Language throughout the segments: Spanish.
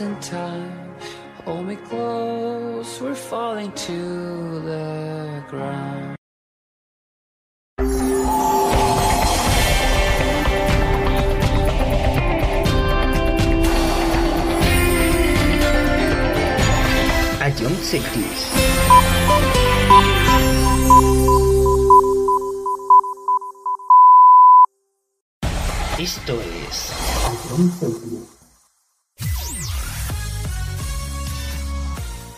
in time. Hold me close, we're falling to the ground. Esto es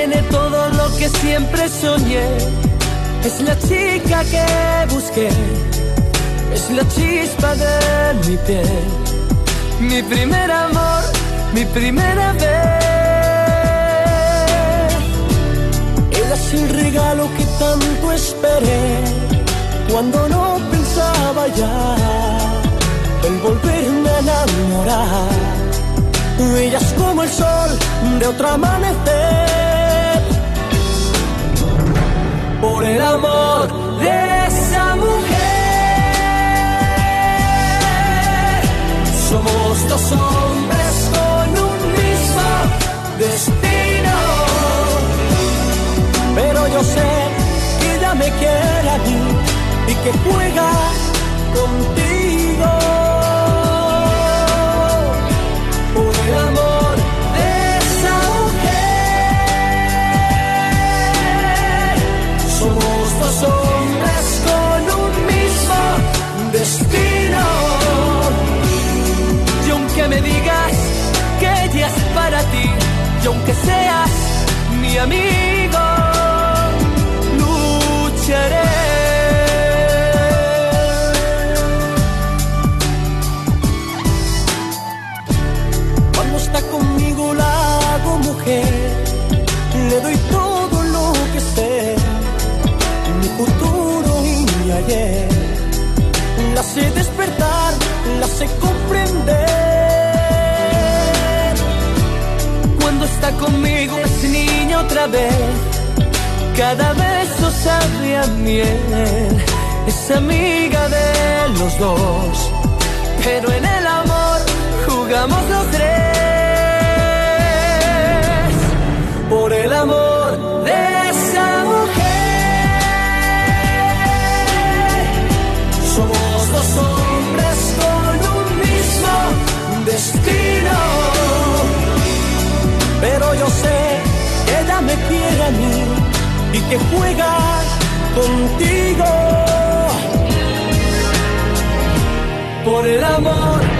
Tiene todo lo que siempre soñé. Es la chica que busqué. Es la chispa de mi piel. Mi primer amor, mi primera vez. Ella es el regalo que tanto esperé. Cuando no pensaba ya en volverme a enamorar. Es como el sol de otro amanecer. El amor de esa mujer. Somos dos hombres con un mismo destino. Pero yo sé que ella me quiere a mí y que juega contigo. Y aunque seas mi amigo, lucharé. Cuando está conmigo la hago mujer, le doy todo lo que sé, mi futuro y mi ayer. La sé despertar, la sé comprender. Está conmigo. Es niña otra vez, cada beso sabe a miel, es amiga de los dos, pero en el amor jugamos los tres. Que juega contigo. Por el amor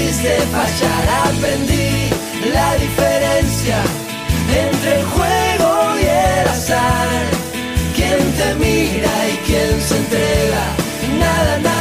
quisiste fallar, aprendí la diferencia entre el juego y el azar. Quien te mira y quien se entrega, nada, nada.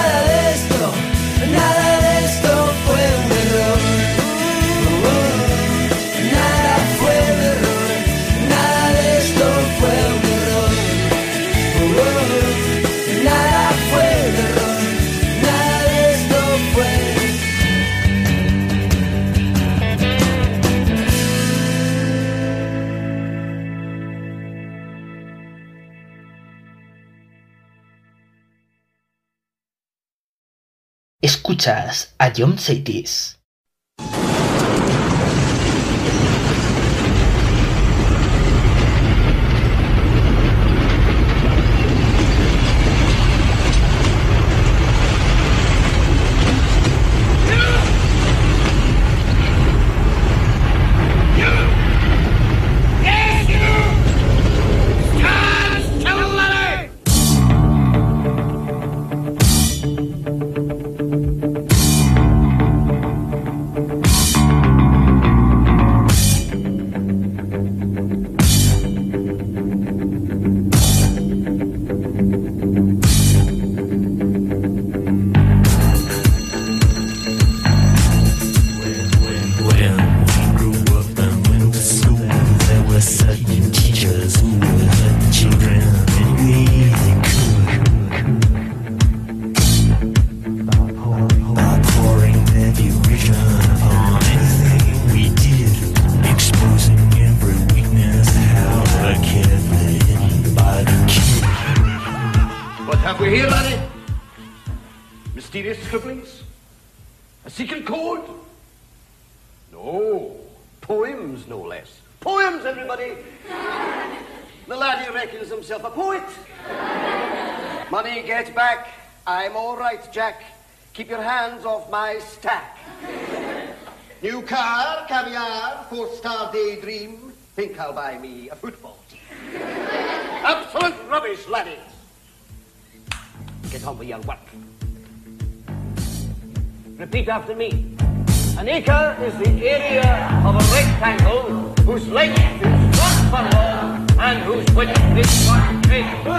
escuchas a John Cities. to meet. An acre is the area of a rectangle whose length is one furlong and whose width is one cubit.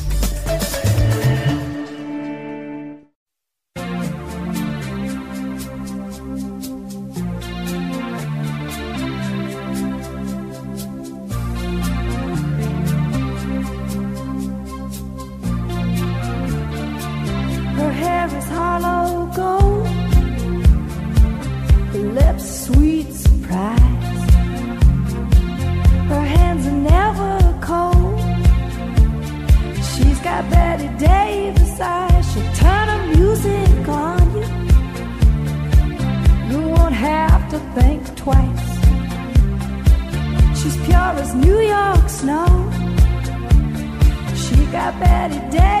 steady day.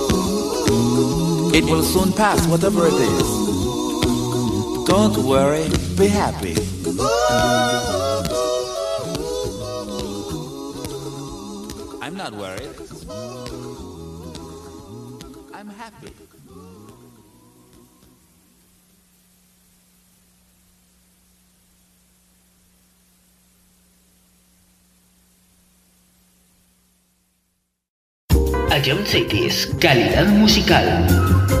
It will soon pass, whatever it is. Don't worry, be happy. I'm not worried. I'm happy. Ion Cities, calidad musical.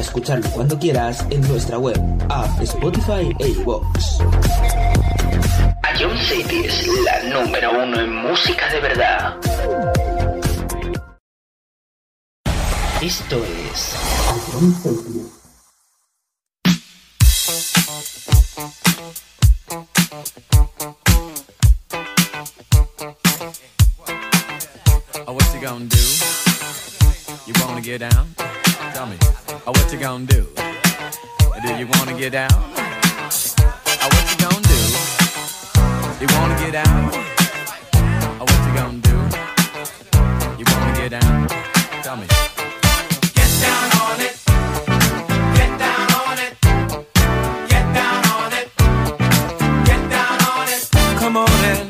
Escucharlo cuando quieras en nuestra web, app, Spotify e iVoox. Ion City es la número uno en música de verdad. Esto es. Oh, what you gonna do? You wanna get down? Tell me. Oh, what you gonna do? Do you wanna get oh, down? Oh, what you gonna do? You wanna get down? Oh, what you gonna do? You wanna get down? Tell me. Get down on it. Get down on it. Get down on it. Get down on it. Come on and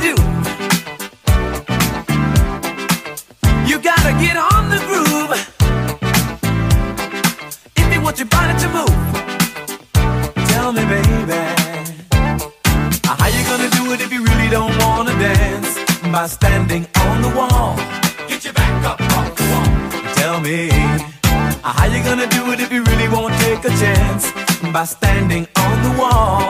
do? You gotta get on the groove. If you want your body to move. Tell me, baby. How you gonna do it if you really don't wanna dance? By standing on the wall. Get your back up off the wall. Tell me. How you gonna do it if you really won't take a chance? By standing on the wall.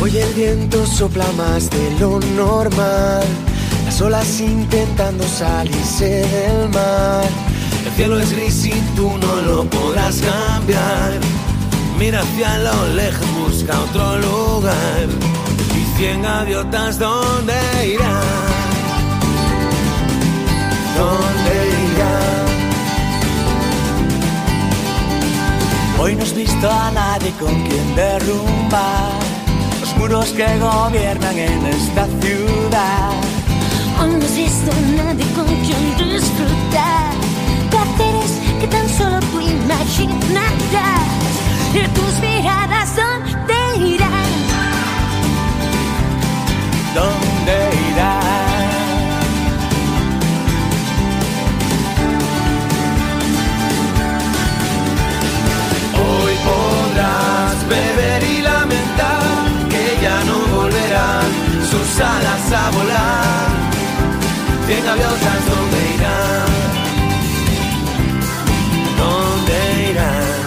Hoy el viento sopla más de lo normal. Las olas intentando salirse del mar. El cielo es gris y tú no lo podrás cambiar. Mira hacia lo lejos, busca otro lugar. Y cien gaviotas, ¿dónde irán? ¿Dónde irán? Hoy no has visto a nadie con quien derrumbar los muros que gobiernan en esta ciudad. A nadie con quien disfrutar placeres que tan solo tú imaginarás. Y tus miradas ¿dónde irán? ¿Dónde irán? Hoy podrás beber y lamentar que ya no volverán sus alas a volar. Cien gaviotas, ¿dónde irán? ¿Dónde irán?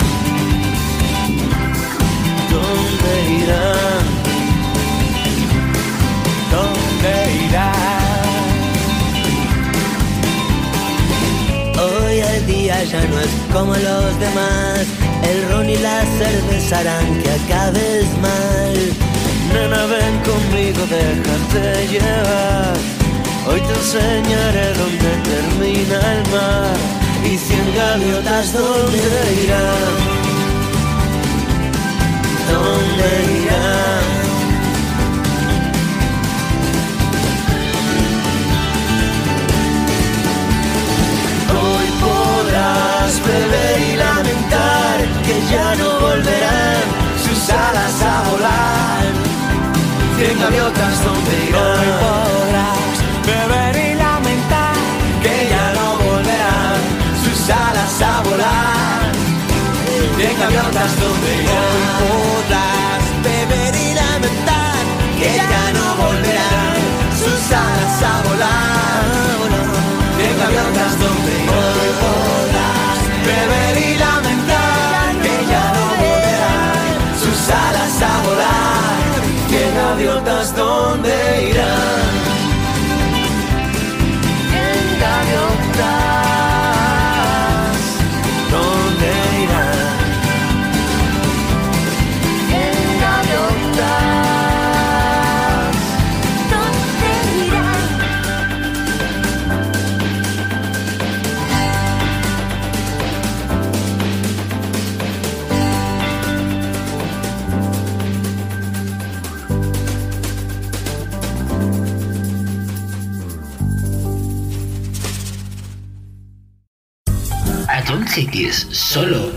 ¿Dónde irán? ¿Dónde irán? Hoy el día ya no es como los demás. El ron y la cerveza harán que acabes mal. Nena, ven conmigo, déjate llevar. Hoy te enseñaré dónde termina el mar y cien gaviotas dónde irán. ¿Dónde irán? Hoy podrás beber y lamentar que ya no volverán sus alas a volar. Cien gaviotas donde irán. Beber y lamentar que ya no volverán sus alas a volar. Cien gaviotas donde irán. Hoy podrás beber y lamentar que ya no volverán sus alas a volar. Cien gaviotas donde irán. Hoy podrás beber y lamentar que ya no volverán sus alas a volar. Cien gaviotas donde irán. 10 solo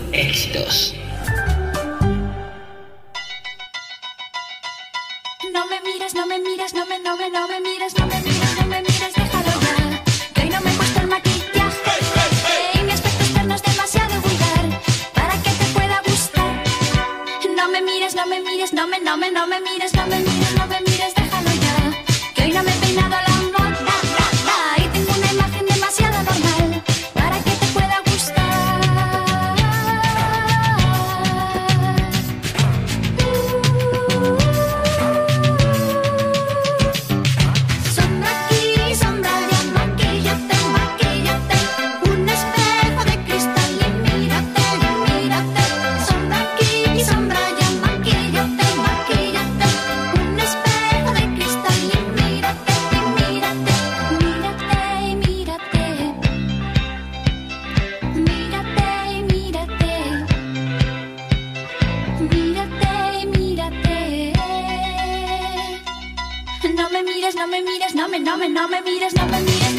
mires, no me mires, no me, no me, no me mires, no me mires.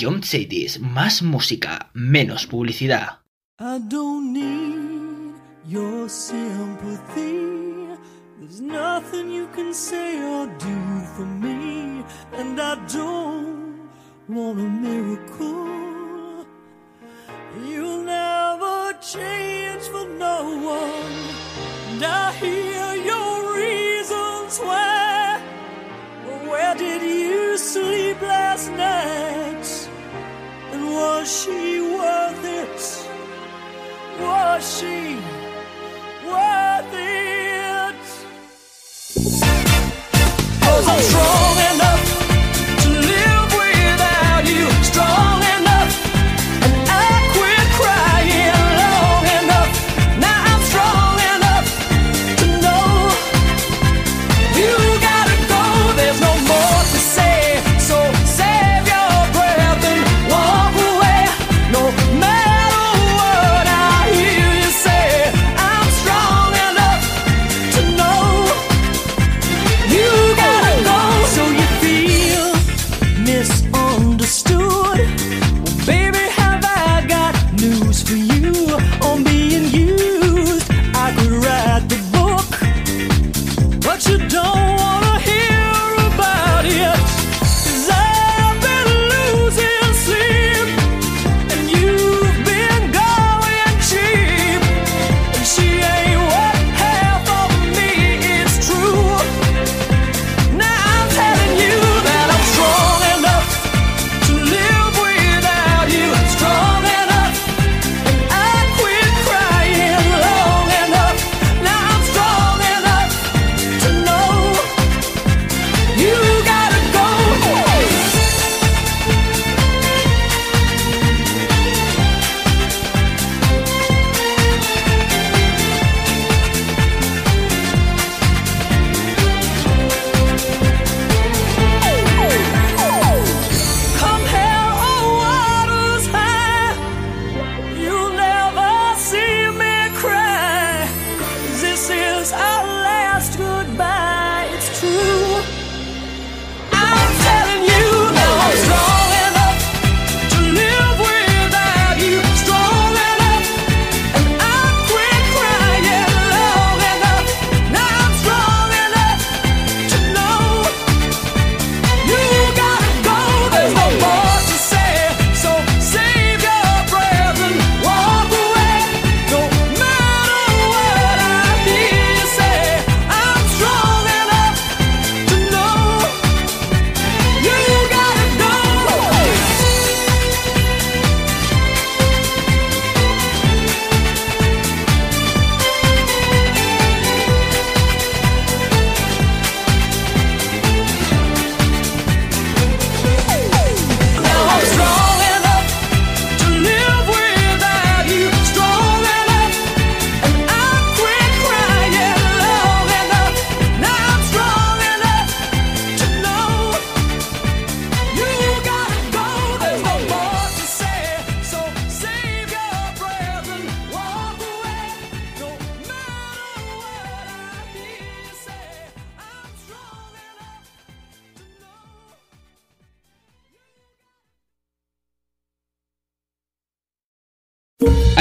Jump Cities, más música, menos publicidad. I don't need your sympathy. There's nothing you can say or do for me. And I don't want a miracle. You'll never change for no one. And I hear she worth it? Was she?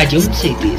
Rádio Cibis.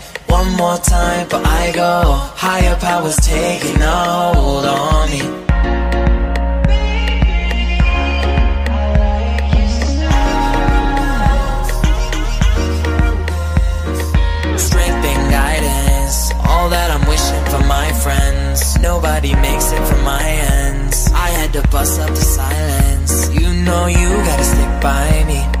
One more time, but I go. Higher powers taking a hold on me. Strength and guidance All that I'm wishing for my friends. Nobody makes it from my ends I had to bust up the silence. You know you gotta stick by me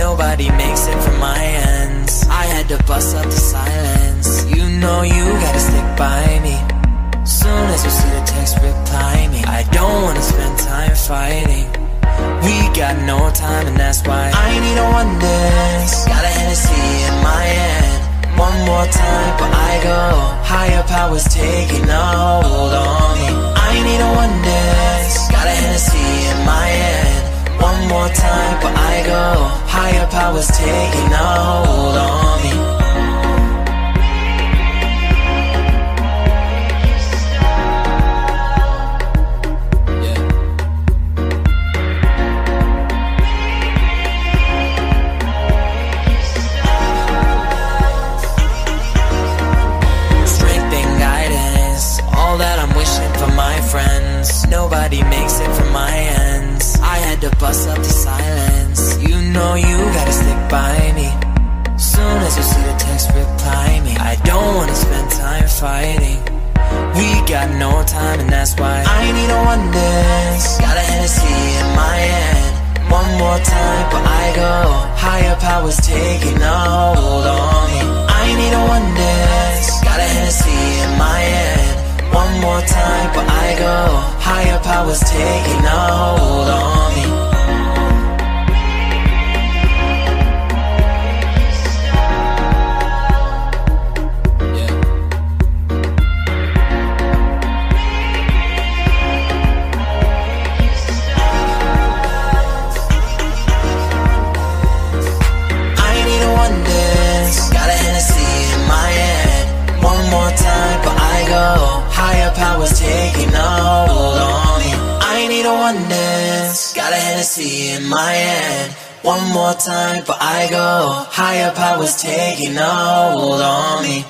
Nobody makes it from my ends. I had to bust up the silence. You know you gotta stick by me. Soon as you see the text, reply me. I don't wanna spend time fighting. We got no time, and that's why I need a one dance. Got a Hennessy in my hand. One more time, but I go. Higher powers taking a hold on me. I need a one dance. Got a Hennessy in my hand. One more time, but I go. Higher powers taking a hold on me. Strength and guidance, all that I'm wishing for my friends. Nobody makes it from my ends. To bust up the silence. You know you gotta stick by me. Soon as you see the text, reply me. I don't wanna spend time fighting. We got no time, and that's why I need a one dance. Got a Hennessy in my hand. One more time, but I go. Higher powers taking a hold on me. I need a one dance. Got a Hennessy in my hand. One more time, but I go. Higher powers taking a hold on me. Need a one dance. Got a Hennessy in my hand. One more time, but I go. Higher powers taking hold on me.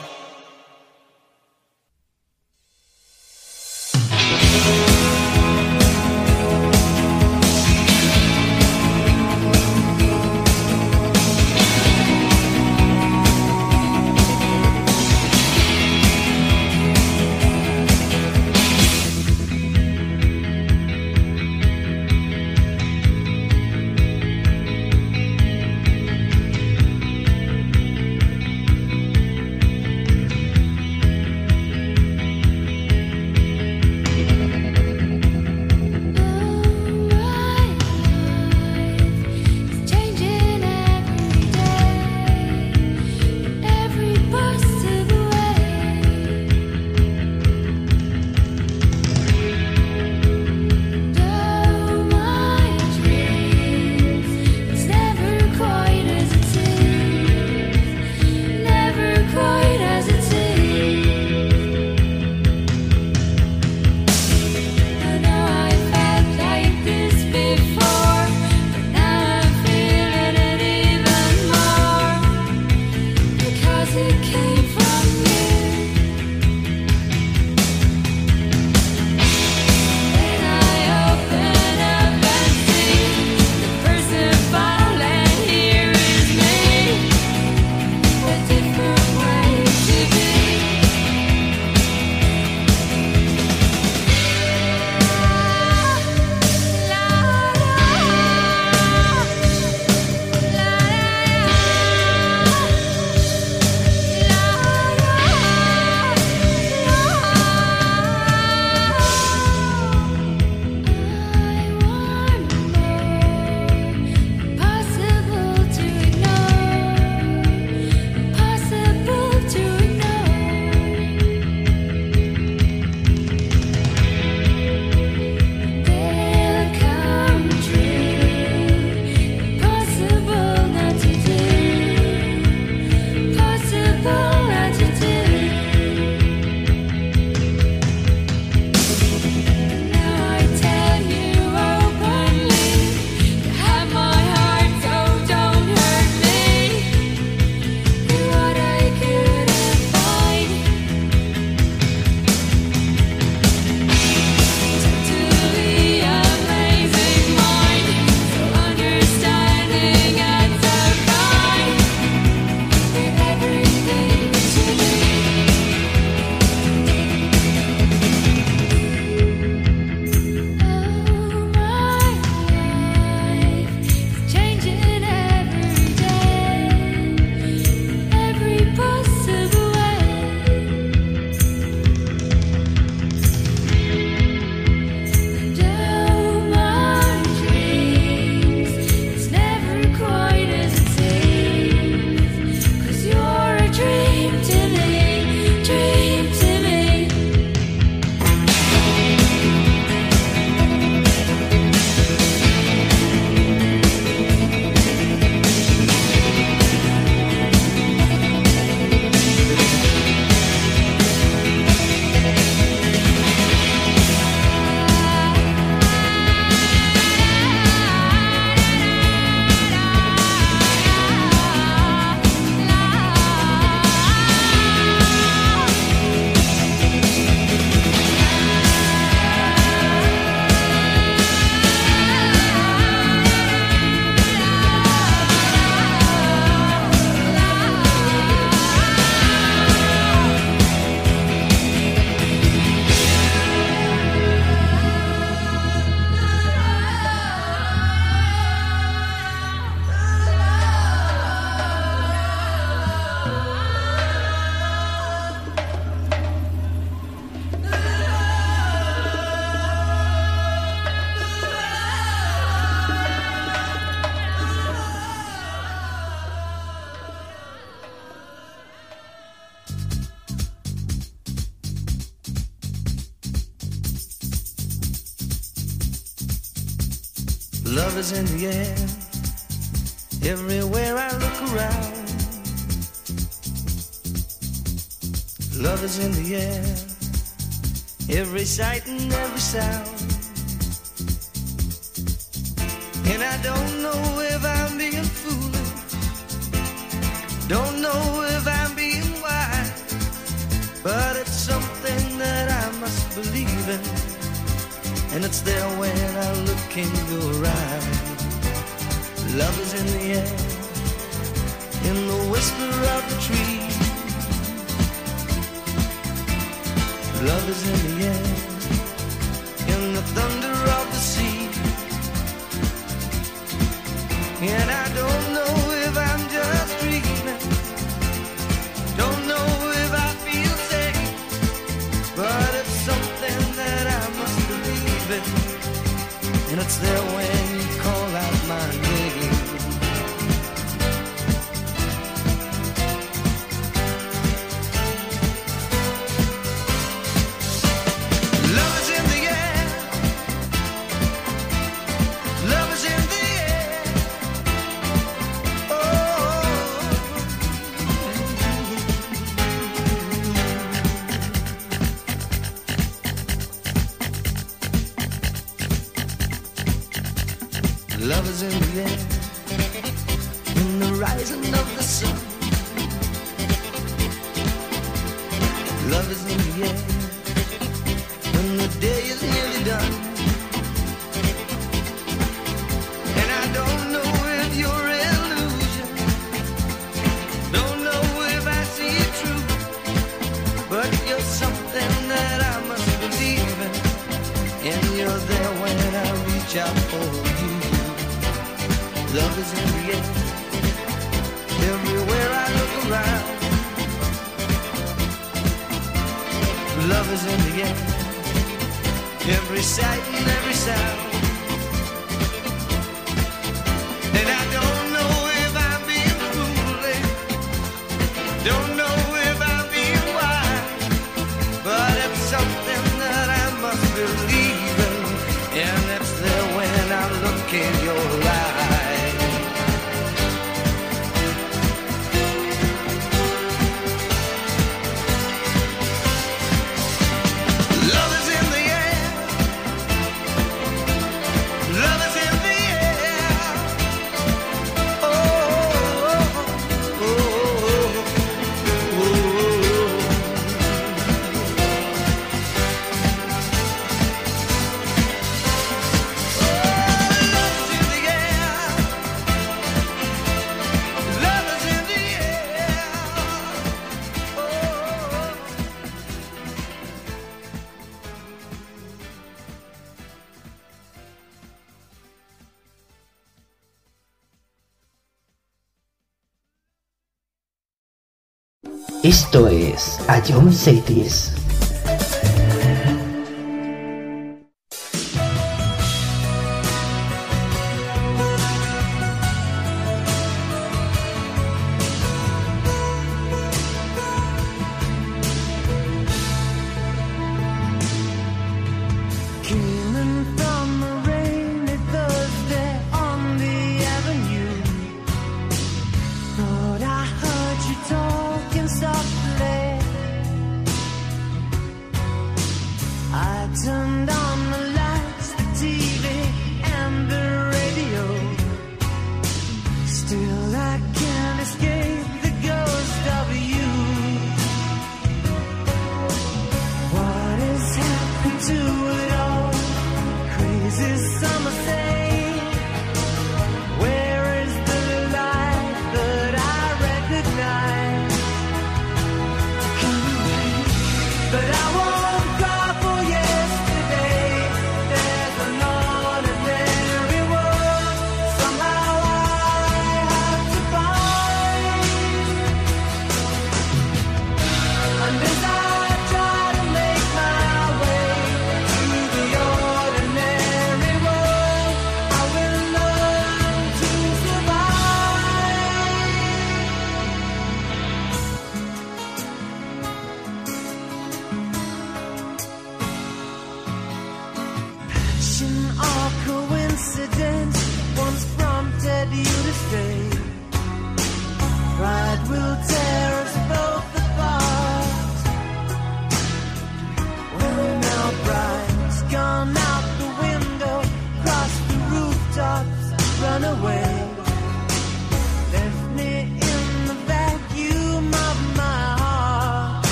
Esto es John Cities.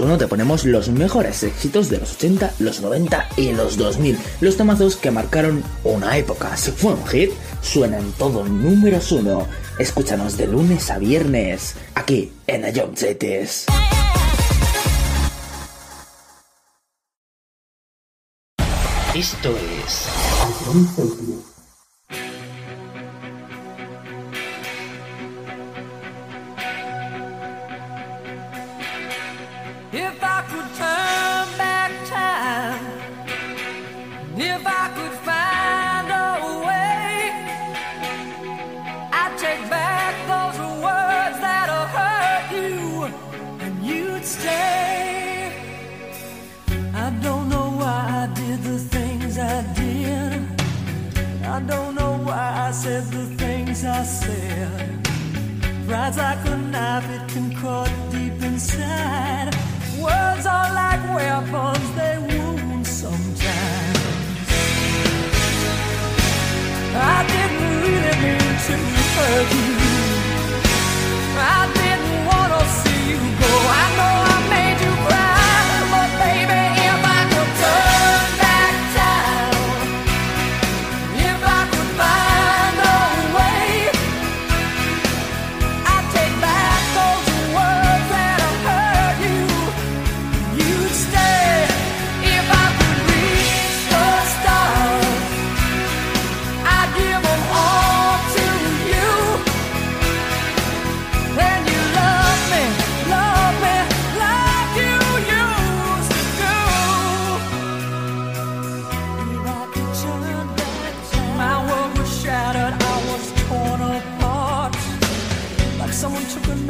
1 te ponemos los mejores éxitos de los 80, los 90 y los 2000. Los temazos que marcaron una época. Si fue un hit, suena en todo números 1. Escúchanos de lunes a viernes, aquí en Ayomchetes. Esto es... as like a knife, it can cut deep inside. Words are like weapons, they wound sometimes. I didn't really mean to hurt you.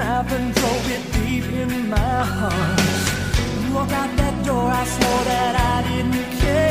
knife and drove it deep in my heart. You walked out that door, I swore that I didn't care.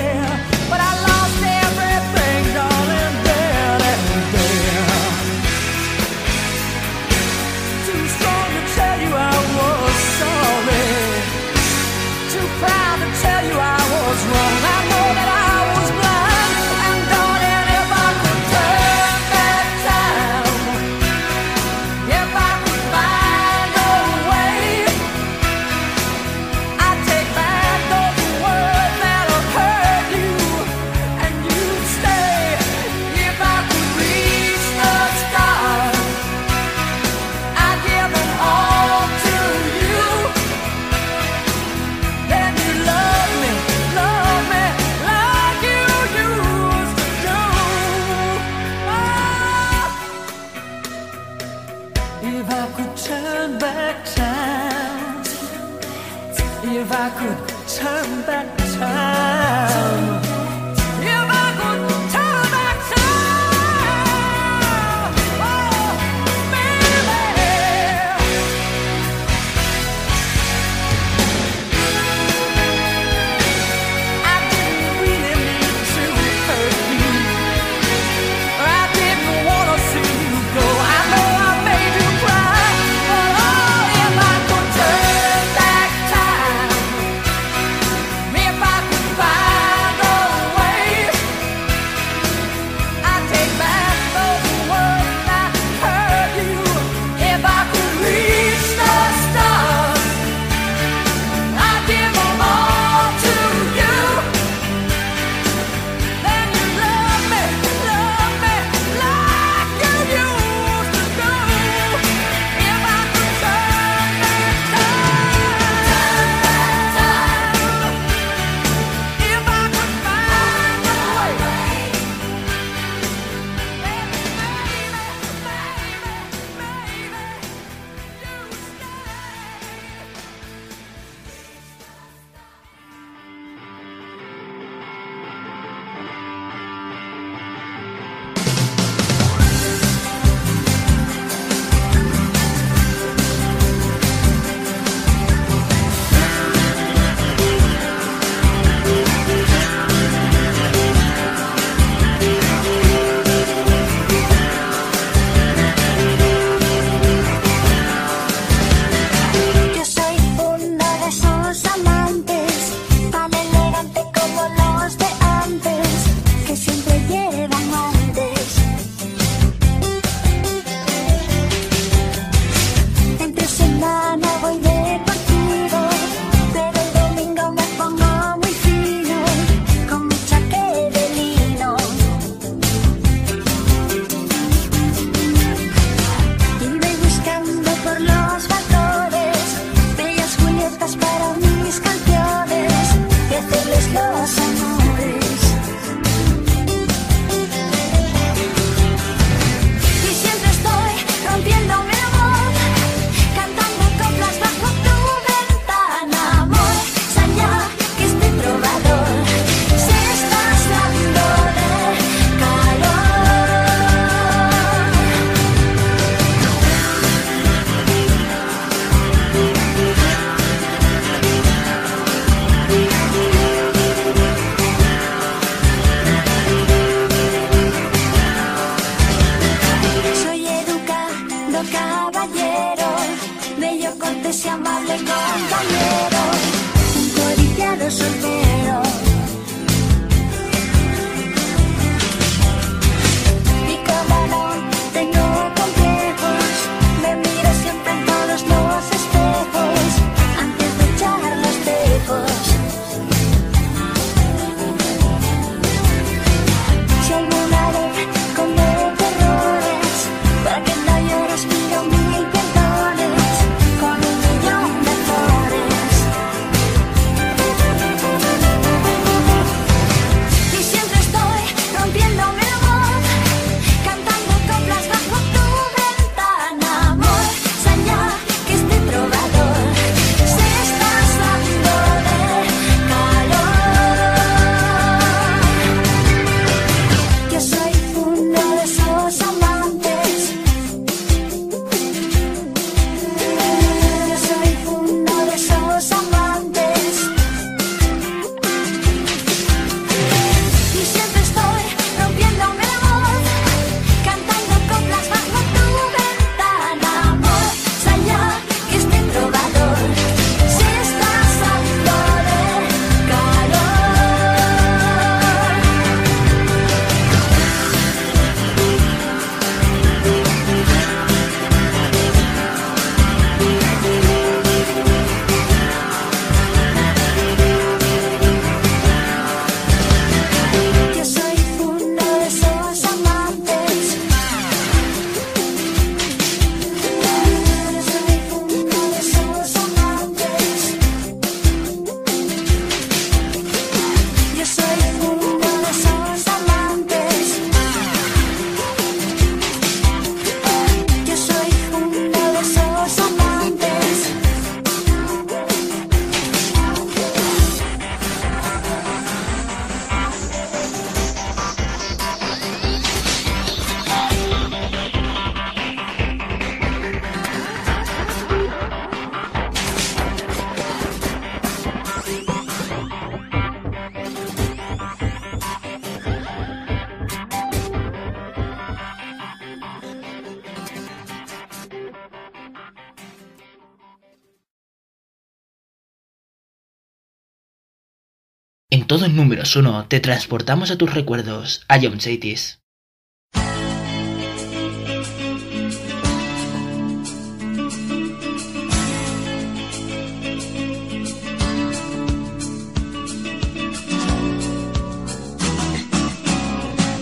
Todo en números uno, te transportamos a tus recuerdos, a John Cities.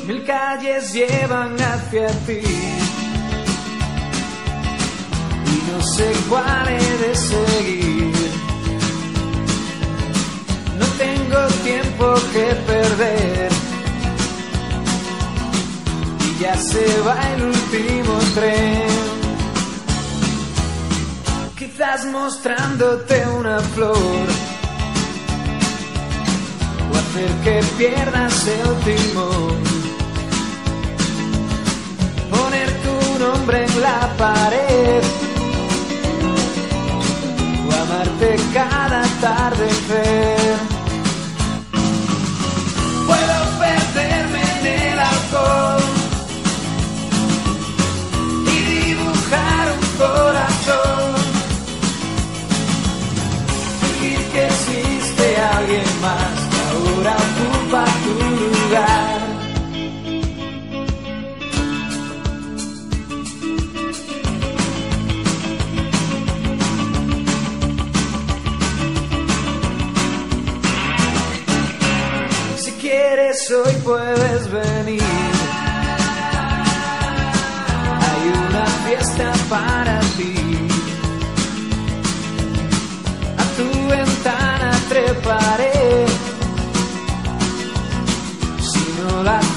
Mil calles llevan hacia ti. Y no sé cuál he de Quizás mostrándote una flor. O hacer que pierdas el timón. Poner tu nombre en la pared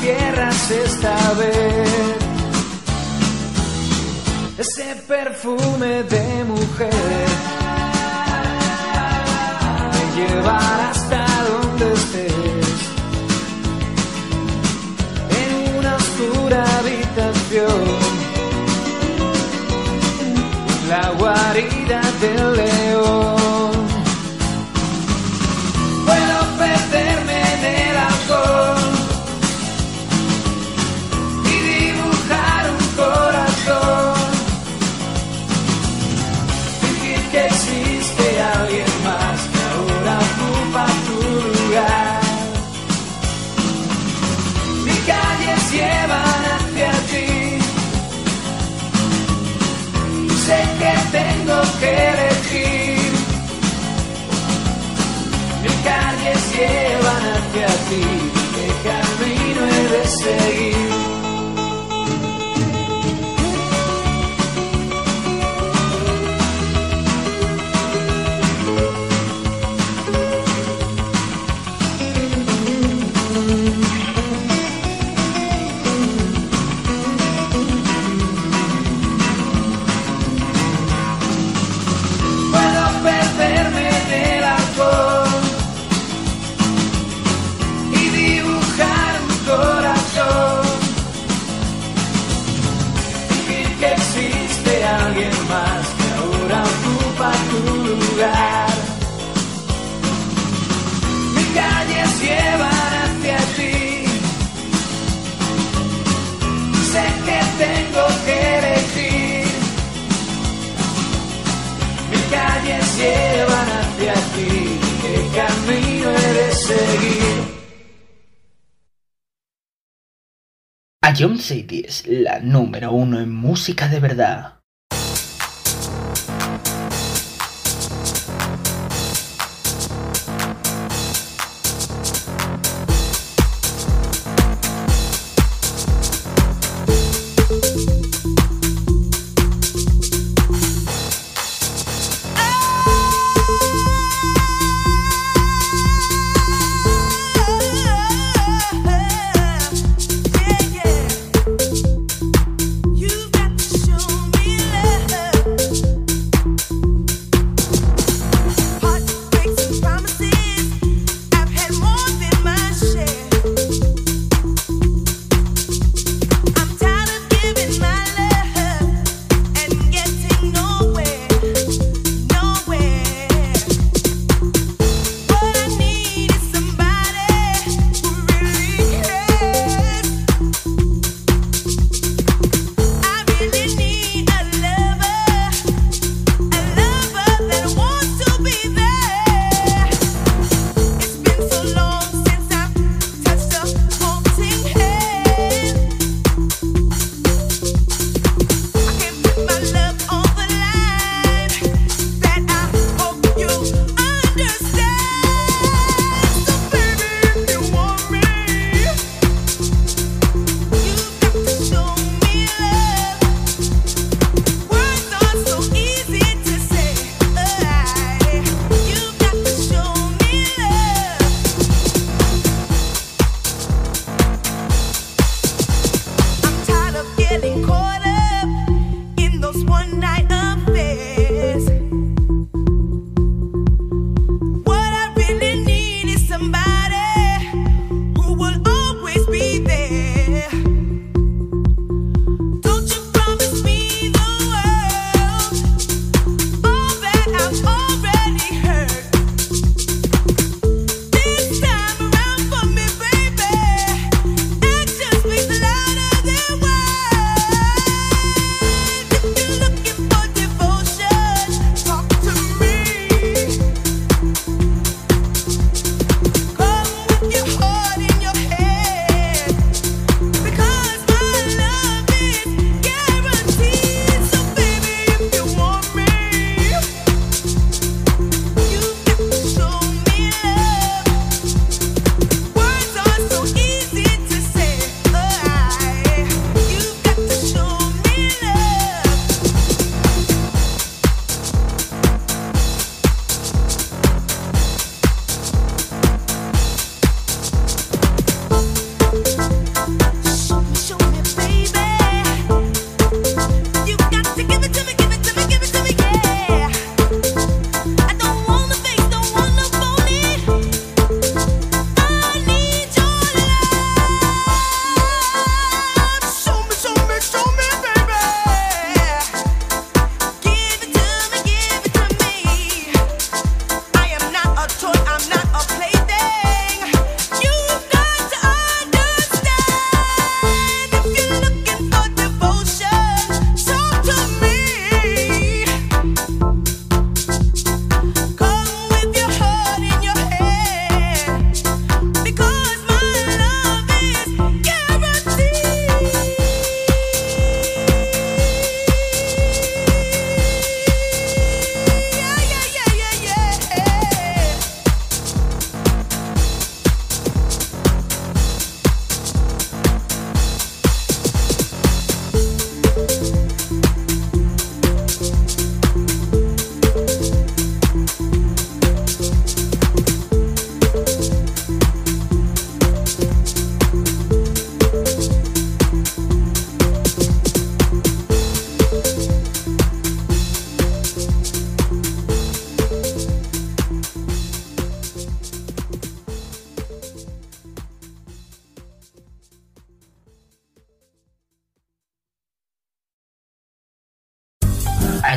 cierras esta vez. Ese perfume de mujer me llevará hasta donde estés. En una oscura habitación, la guarida del león. Puedo perderme en el alcohol tengo que elegir. Mis calles llevan hacia ti. ¿Qué camino he de seguir? A John Cities, la número uno en música de verdad.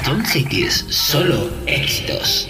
Tom Cities, solo éxitos.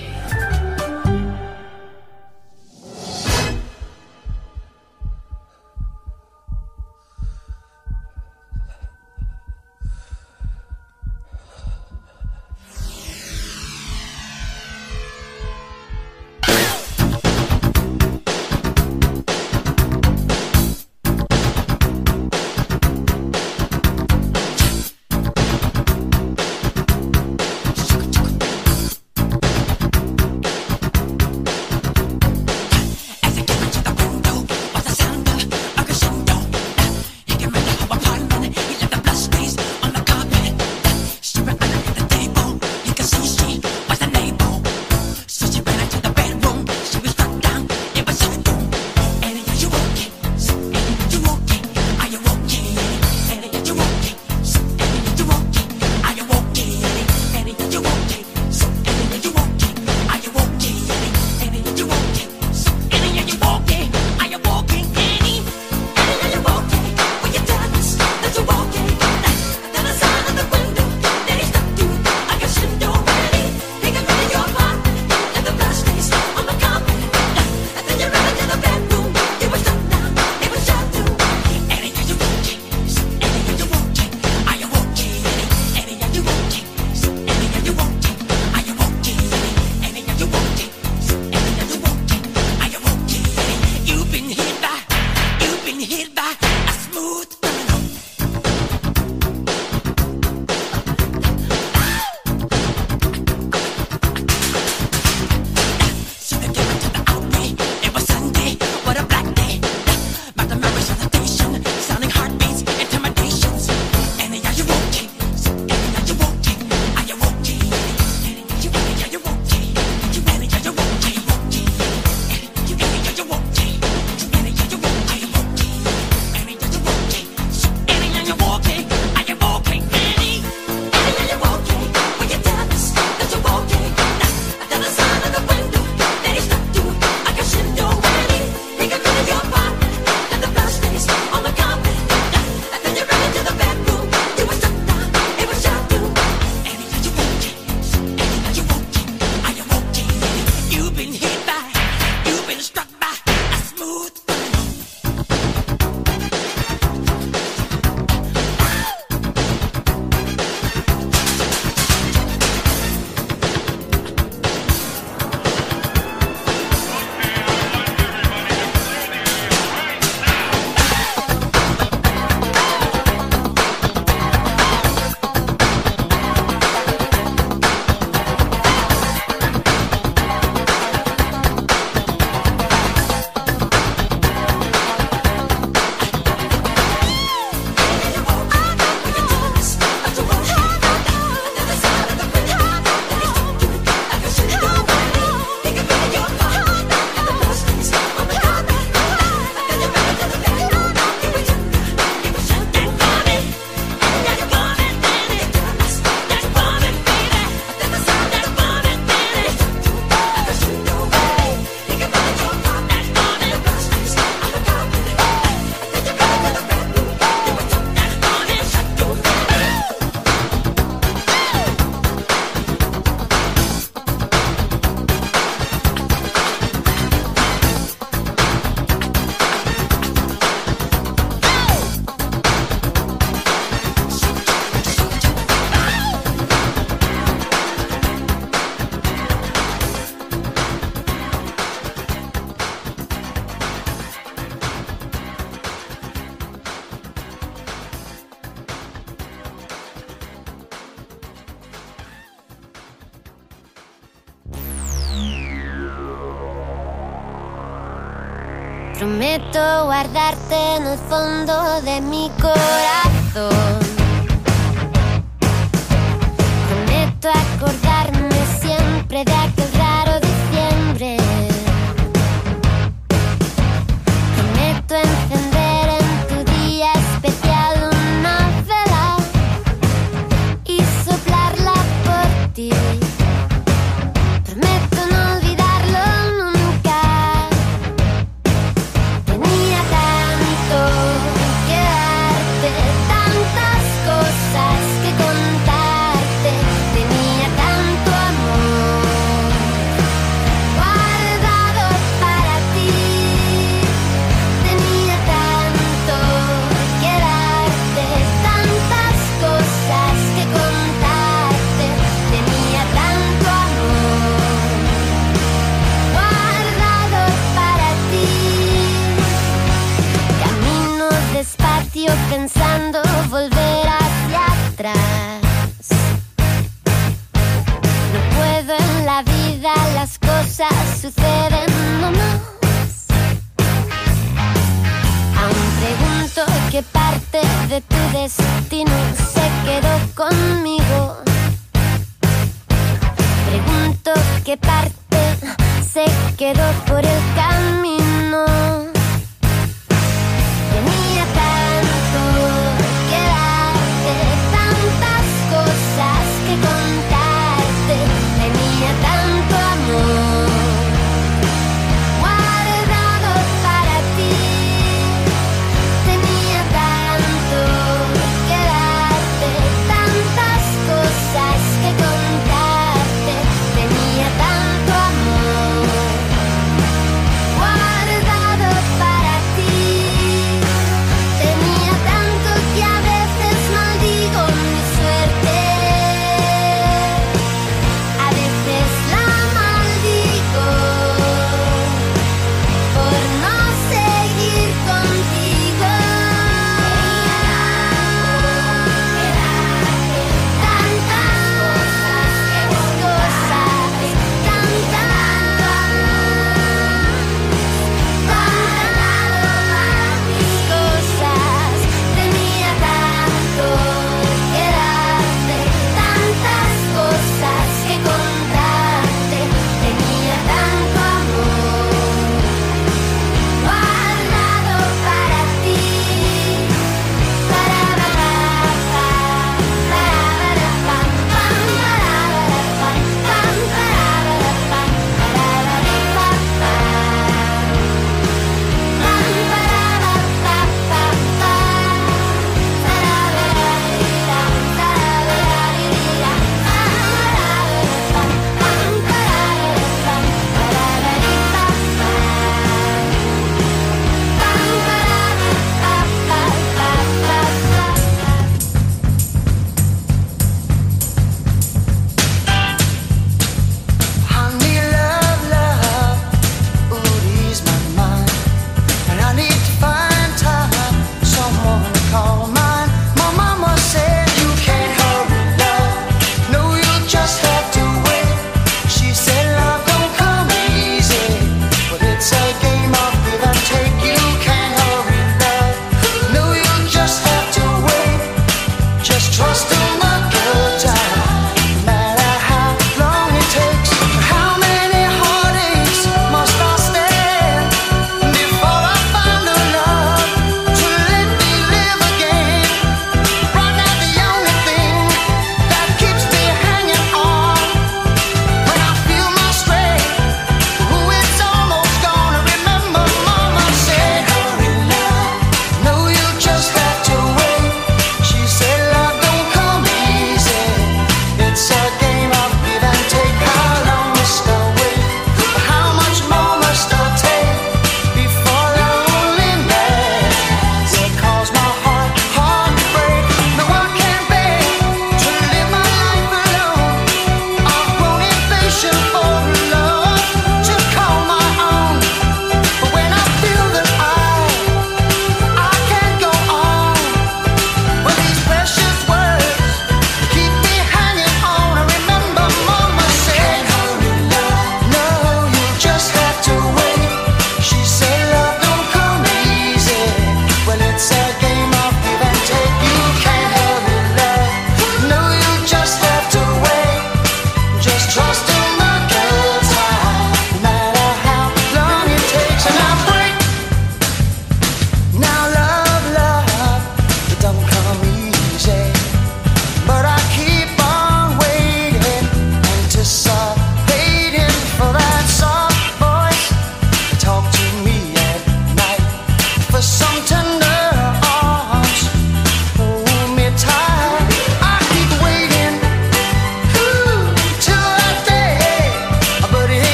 let me go.